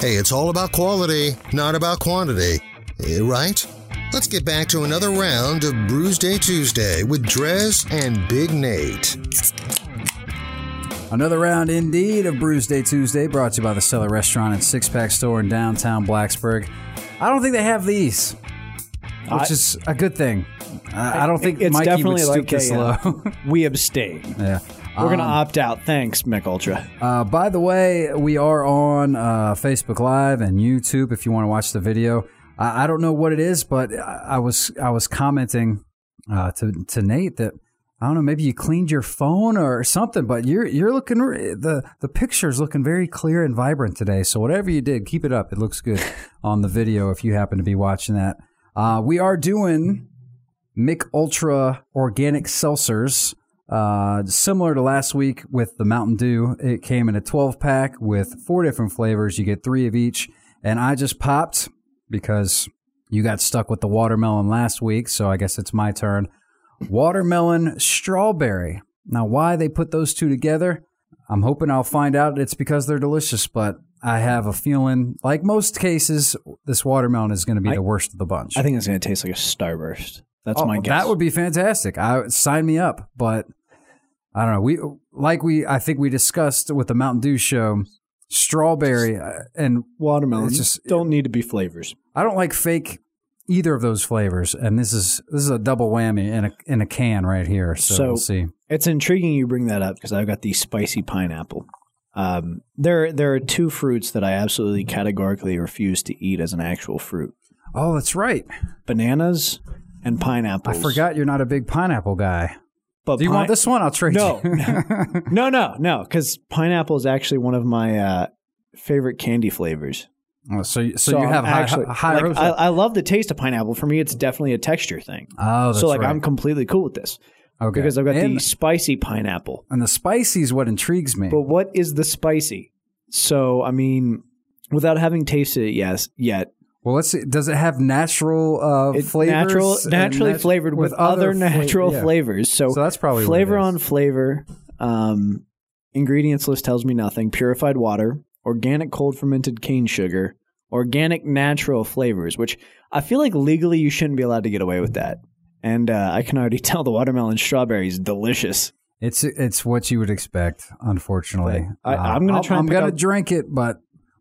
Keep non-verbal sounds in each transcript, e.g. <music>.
Hey, it's all about quality, not about quantity. Eh, Right? Let's get back to another round of Brews Day Tuesday with Drez and Big Nate. Another round indeed of Brews Day Tuesday brought to you by the Cellar Restaurant and Six Pack Store in downtown Blacksburg. I don't think they have these, which I- is a good thing. I, I don't think it's Mikey definitely would stoop like this a, uh, low. <laughs> we abstain. yeah. We're gonna Um, opt out. Thanks, Mich Ultra. Uh, by the way, we are on uh, Facebook Live and YouTube. If you want to watch the video, I, I don't know what it is, but I, I was I was commenting uh, to to Nate that I don't know. Maybe you cleaned your phone or something, but you're you're looking the the picture's looking very clear and vibrant today. So whatever you did, keep it up. It looks good <laughs> on the video if you happen to be watching that. Uh, we are doing Mich Ultra organic seltzers. Uh, similar to last week with the Mountain Dew, it came in a 12 pack with four different flavors. You get three of each. And I just popped because you got stuck with the watermelon last week. So I guess it's my turn. Watermelon strawberry. Now, why they put those two together, I'm hoping I'll find out it's because they're delicious, but I have a feeling, like most cases, this watermelon is going to be I- the worst of the bunch. I think it's gonna taste like a starburst. That's Oh, my guess. That would be fantastic. I sign me up, but I don't know. We like we I think we discussed with the Mountain Dew show, strawberry uh, and watermelon. Just- don't need to be flavors. I don't like fake either of those flavors. And this is this is a double whammy in a in a can right here. So, So- we'll see. It's intriguing you bring that up because I've got the spicy pineapple. Um, there, there are two fruits that I absolutely categorically refuse to eat as an actual fruit: Oh, that's right. bananas and pineapple. I forgot you're not a big pineapple guy. But Do you pi- want this one? I'll trade No. you. <laughs> No, no, no. Because pineapple is actually one of my uh, favorite candy flavors. Oh, so you- so, you I'm have high, actually, high like, hopes. I, I love the taste of pineapple. For me, it's definitely a texture thing. oh, that's so like right. I'm completely cool with this okay. because I've got and, the spicy pineapple. and the spicy is what intrigues me. But what is the spicy? So I mean, without having tasted it, yes, yet Well, let's see. Does it have natural uh, it's flavors? natural, naturally nat- flavored with, other, fla- natural yeah. flavors. So, So that's probably flavor on flavor. Um, ingredients list tells me nothing. Purified water, organic cold fermented cane sugar, organic natural flavors. Which I feel like legally you shouldn't be allowed to get away with that. And uh, I can already <laughs> tell the watermelon strawberry is delicious. It's it's what you would expect. Unfortunately, I- I'm gonna I'll- try and I'm gonna up- drink it, but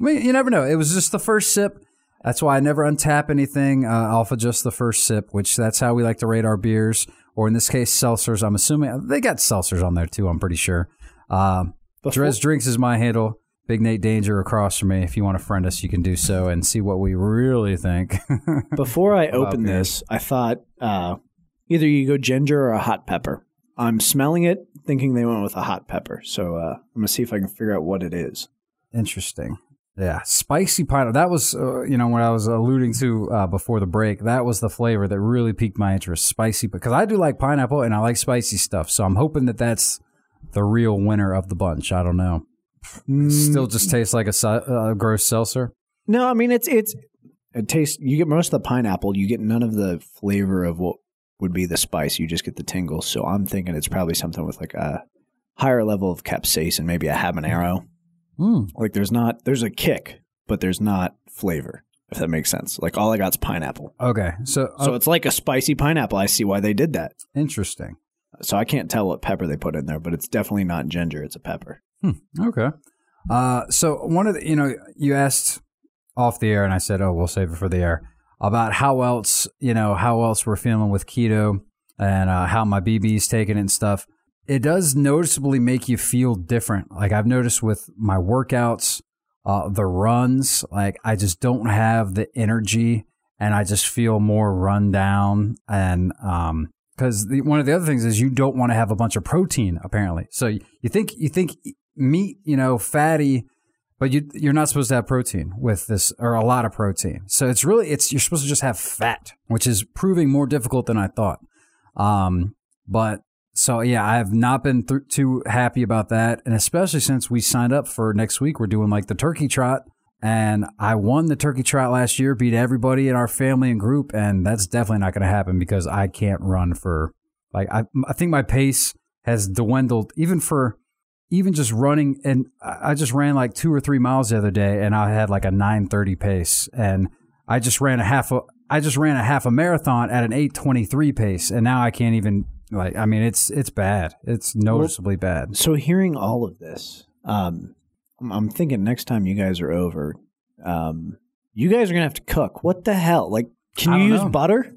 I mean, you never know. It was just the first sip. That's why I never untap anything uh, off of just the first sip. Which that's how we like to rate our beers, or in this case, seltzers. I'm assuming they got seltzers on there too. I'm pretty sure. Um, Drez Drinks is my handle. Big Nate Danger across from me. If you want to friend us, you can do so and see what we really think. <laughs> Before I open this, I thought uh, either you go ginger or a hot pepper. I'm smelling it, thinking they went with a hot pepper. So uh, I'm gonna see if I can figure out what it is. Interesting. Yeah, spicy pineapple. That was, uh, you know, what I was alluding to uh, before the break. That was the flavor that really piqued my interest. Spicy, because I do like pineapple and I like spicy stuff. So I'm hoping that that's the real winner of the bunch. I don't know. Still, just tastes like a uh, gross seltzer. No, I mean it's it's it tastes. You get most of the pineapple. You get none of the flavor of what would be the spice. You just get the tingle. So I'm thinking it's probably something with like a higher level of capsaicin, maybe a habanero. Mm. Like there's not there's a kick, but there's not flavor. If that makes sense. Like all I got's pineapple. Okay, so, So oh, it's like a spicy pineapple. I see why they did that. interesting. So I can't tell what pepper they put in there, but it's definitely not ginger. It's a pepper. Okay. Uh, so one of the, you know, you asked off the air, and I said, "Oh, we'll save it for the air." About how else, you know, how else we're feeling with keto, and uh, how my BB's taking it and stuff. It does noticeably make you feel different. Like I've noticed with my workouts, uh, the runs, like I just don't have the energy, and I just feel more run down, and um, because one of the other things is you don't want to have a bunch of protein apparently. So you, you think you think meat, you know, fatty, but you you're not supposed to have protein with this or a lot of protein. So it's really it's you're supposed to just have fat, which is proving more difficult than I thought. Um, but so yeah, I have not been th- too happy about that, and especially since we signed up for next week, we're doing like the turkey trot. And I won the turkey trot last year, beat everybody in our family and group, and that's definitely not going to happen because I can't run for like I I think my pace has dwindled even for even just running, and I just ran like two or three miles the other day, and I had like a nine thirty pace, and I just ran a half a I just ran a half a marathon at an eight twenty three pace, and now I can't even like. I mean, it's it's bad. It's noticeably bad. So hearing all of this, um, I'm, I'm thinking next time you guys are over, um, you guys are gonna have to cook. What the hell? Like, can you use know. butter?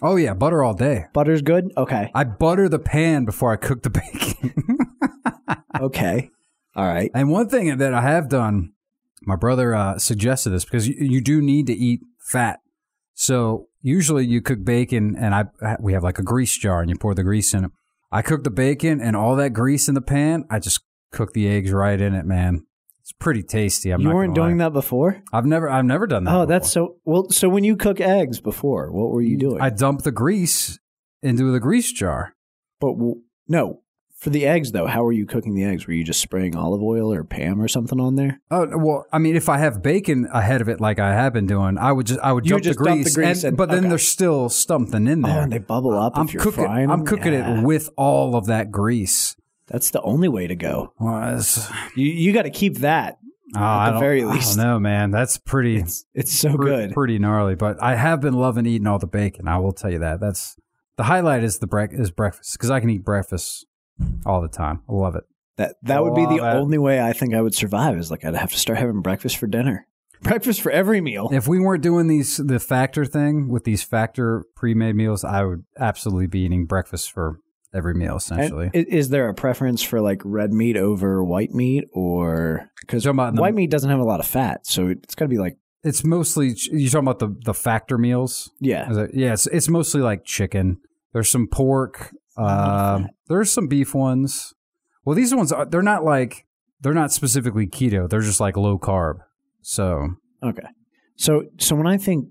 Oh yeah, butter all day. Butter's good. Okay. I butter the pan before I cook the bacon. <laughs> Okay. All right. And one thing that I have done, my brother uh, suggested this because you, you do need to eat fat. So usually you cook bacon, and I we have like a grease jar, and you pour the grease in it. I cook the bacon and all that grease in the pan. I just cook the eggs right in it, man. It's pretty tasty. I'm you weren't doing lie. that before. I've never I've never done that. Oh, before. that's so well. So when you cook eggs before, what were you mm, doing? I dump the grease into the grease jar. but w- no, for the eggs though, how were you cooking the eggs? Were you just spraying olive oil or Pam or something on there? Oh well, I mean, if I have bacon ahead of it, like I have been doing, I would just I would You dump, just the, dump the grease, grease and, in. but then there's still something in there. Oh, and they bubble up I'm if you're cooking. frying. I'm cooking Yeah. it with all of that grease. That's the only way to go. Well, You you got to keep that. oh, I the don't- very I least. don't know, man. That's pretty It's it's so pre- good. pretty gnarly. But I have been loving eating all the bacon. I will tell you that. That's the highlight is the brec- is breakfast because I can eat breakfast all the time. I love it. That that would be the it. only way I think I would survive. Is like I'd have to start having breakfast for dinner. <laughs> Breakfast for every meal. If we weren't doing these the factor thing with these factor pre-made meals, I would absolutely be eating breakfast for every meal essentially. i- is there a preference for like red meat over white meat, or because Talking about the- white meat doesn't have a lot of fat, so it's got to be like it's mostly you talking about the the factor meals. yeah. It- yeah, it's, it's mostly like chicken. There's some pork. Uh, there's some beef ones. Well, these ones are, they're not like they're not specifically keto. They're just like low carb. So Okay. So so when I think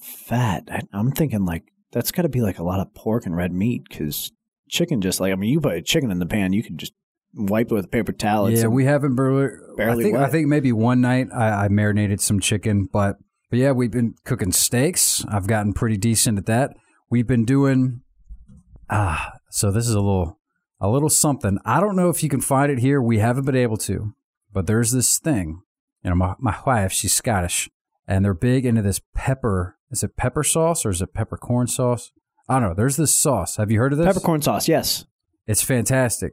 fat, I, I'm thinking like that's got to be like a lot of pork and red meat because chicken just like I mean you put a chicken in the pan, you can just wipe it with a paper towel. It's yeah, we haven't barely. barely I think I think maybe one night I, I marinated some chicken, but but yeah, we've been cooking steaks. I've gotten pretty decent at that. We've been doing ah. So this is a little a little something. I don't know if you can find it here. We haven't been able to, but there's this thing. You know, my my wife, she's Scottish, and they're big into this pepper. Is it pepper sauce or is it peppercorn sauce? I don't know. There's this sauce. Have you heard of this? peppercorn sauce. Yes. It's fantastic.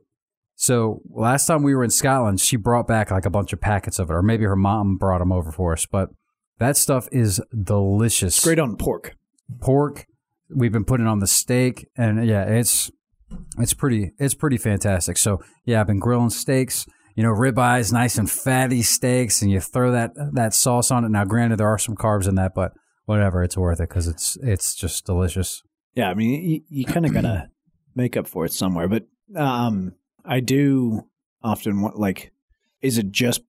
So last time we were in Scotland, she brought back like a bunch of packets of it, or maybe her mom brought them over for us. But that stuff is delicious. It's great on pork. pork. We've been putting on the steak, and yeah, it's it's pretty it's pretty fantastic. So yeah, I've been grilling steaks. You know, ribeyes, nice and fatty steaks, and you throw that that sauce on it. Now, granted, there are some carbs in that, but whatever, it's worth it because it's it's just delicious. Yeah, I mean you, you kind of gotta make up for it somewhere. But um, I do often want like, is it just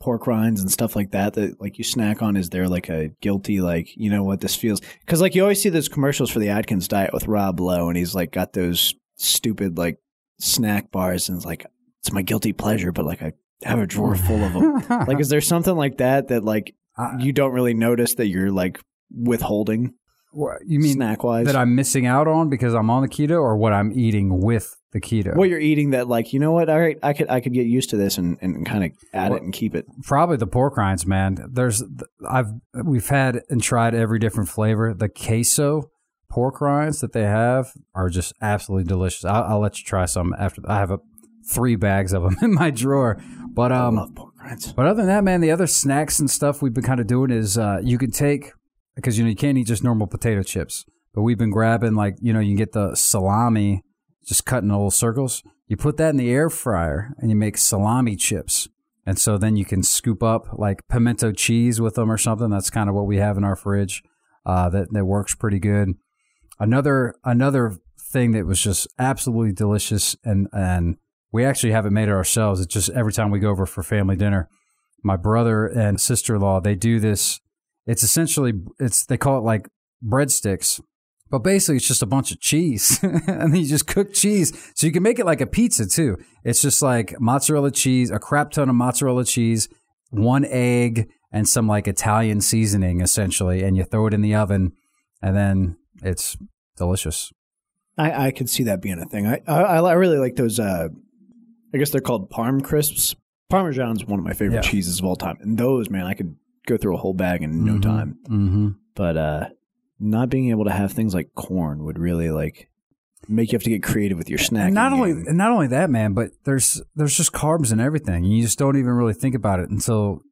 pork rinds and stuff like that that like you snack on? Is there like a guilty like you know what this feels? Because like you always see those commercials for the Atkins diet with Rob Lowe, and he's like got those stupid like snack bars, and it's like it's my guilty pleasure, but like I have a drawer <laughs> full of them. like, is there something like that that like I- you don't really notice that you're like withholding What- you mean snack wise? that I'm missing out on because I'm on the keto, or what I'm eating with the keto? what you're eating that like you know what all right i could i could get used to this and, and kind of add Well- it and keep it Probably the pork rinds, man. There's I've we've had and tried every different flavor. The queso pork rinds that they have are just absolutely delicious. I'll, I'll let you try some after. I have a, three bags of them <laughs> in my drawer. But i um, love pork rinds but other than that, man, the other snacks and stuff we've been kind of doing is uh, you can take because you know you can't eat just normal potato chips, but we've been grabbing like you know you can get the salami, just cut in little circles. You put that in the air fryer and you make salami chips, and so then you can scoop up like pimento cheese with them or something. That's kind of what we have in our fridge. Uh, that that works pretty good. Another another thing that was just absolutely delicious and and we actually haven't made it ourselves. It's just every time we go over for family dinner, my brother and sister in law they do this. It's essentially it's they call it like breadsticks, but basically it's just a bunch of cheese, <laughs> and you just cook cheese. So you can make it like a pizza too. It's just like mozzarella cheese, a crap ton of mozzarella cheese, one egg, and some like Italian seasoning essentially, and you throw it in the oven, and then it's delicious. i i could see that being a thing i i, I really like those uh I guess they're called Parm crisps. Parmesan's one of my favorite Yeah. cheeses of all time, and those, man, I could go through a whole bag in no Mhm. time. Mm-hmm. But uh, not being able to have things like corn would really like make you have to get creative with your snack. Not only and not only that, man, but there's there's just carbs in everything. You just don't even really think about it until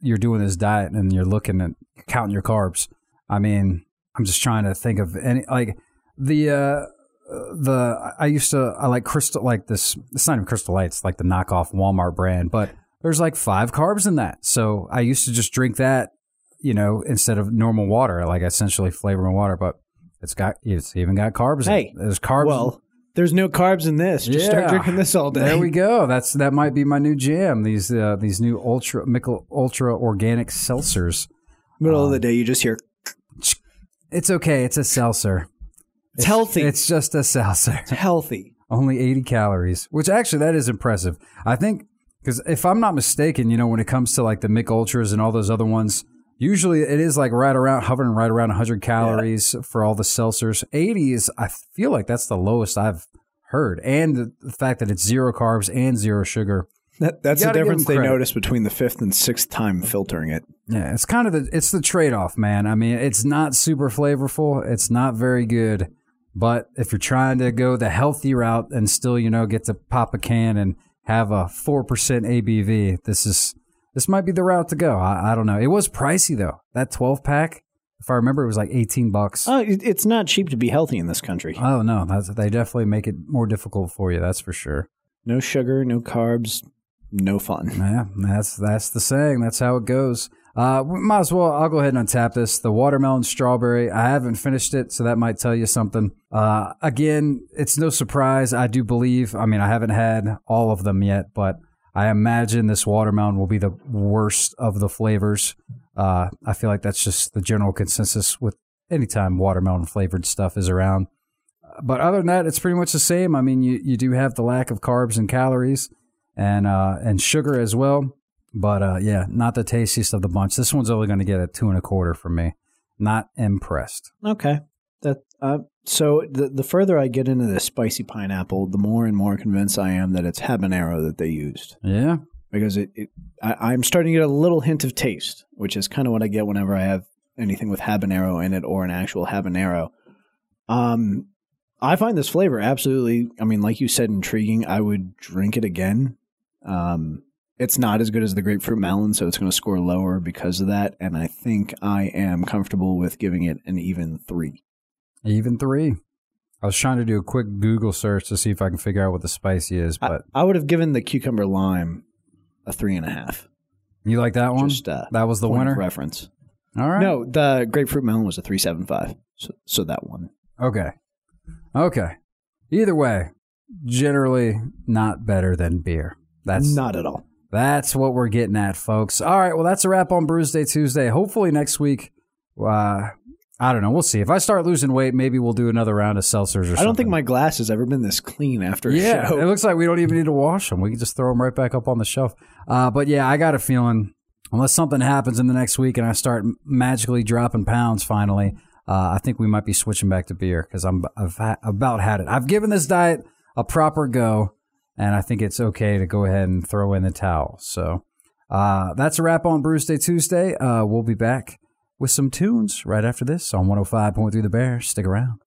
you're doing this diet and you're looking at counting your carbs. I mean, I'm just trying to think of any like the uh the I used to I like crystal like this it's not even crystal lights like the knockoff Walmart brand, but there's like five carbs in that. So I used to just drink that, you know, instead of normal water, like essentially flavoring water, but it's got it's even got carbs. in it. Hey, there's carbs. well, there's no carbs in this. Just start drinking this all day. There we go. That's that might be my new jam. These uh, these new ultra Mickle ultra organic seltzers. Middle Um, of the day, you just hear It's okay. It's a seltzer. it's, healthy. It's, It's just a seltzer. It's healthy. Only 80 calories, which actually that is impressive. I think because if I'm not mistaken, you know, when it comes to like the Mich Ultras and all those other ones, usually it is like right around hovering right around 100 calories for all the seltzers. 80 is I feel like that's the lowest I've heard, and the, the fact that it's zero carbs and zero sugar. That, that's You the difference they credit. notice between the fifth and sixth time filtering it. Yeah, it's kind of the it's the trade off, man. I mean, it's not super flavorful. It's not very good. But if you're trying to go the healthy route and still, you know, get to pop a can and have a four percent ABV, this is this might be the route to go. I, I don't know. It was pricey though. That twelve pack, if I remember, it was like eighteen bucks. Oh, it, it's not cheap to be healthy in this country. Oh no, that's, they definitely make it more difficult for you. That's for sure. No sugar, no carbs, no fun. Yeah, that's that's the saying. That's how it goes. Uh, might as well. I'll go ahead and untap this. The watermelon strawberry. I haven't finished it, so that might tell you something. Uh, again, it's no surprise. I do believe. I mean, I haven't had all of them yet, but I imagine this watermelon will be the worst of the flavors. Uh, I feel like that's just the general consensus with anytime watermelon flavored stuff is around. But other than that, it's pretty much the same. I mean, you, you do have the lack of carbs and calories and uh, and sugar as well. But uh, yeah, not the tastiest of the bunch. This one's only going to get a two and a quarter from me. Not impressed. Okay. That uh, so the the further I get into this spicy pineapple, the more and more convinced I am that it's habanero that they used Yeah, because it, it I, I'm starting to get a little hint of taste, which is kind of what I get whenever I have anything with habanero in it or an actual habanero. Um, I find this flavor absolutely. I mean, like you said, intriguing. I would drink it again. Um, it's not as good as the grapefruit melon, so it's going to score lower because of that. And I think I am comfortable with giving it an even three. even three. I was trying to do a quick Google search to see if I can figure out what the spicy is, I, but I would have given the cucumber lime a three and a half. you like that one? Just uh, that was the winner. reference. All right. No, the grapefruit melon was a three seven five. So, so that one. Okay. Okay. Either way, generally not better than beer. That's not at all. That's what we're getting at, folks. All right, well, that's a wrap on Brews Day Tuesday. Hopefully next week, uh, I don't know. We'll see. If I start losing weight, maybe we'll do another round of seltzers or something. I don't think my glass has ever been this clean after a Yeah, show. it looks like we don't even need to wash them. We can just throw them right back up on the shelf. Uh, but yeah, I got a feeling unless something happens in the next week and I start magically dropping pounds finally, uh, I think we might be switching back to beer because I'm I've ha- about had it. I've given this diet a proper go, and I think it's okay to go ahead and throw in the towel. So uh, that's a wrap on Brews Day Tuesday. Uh, we'll be back with some tunes right after this on 105.3 The Bear. Stick around.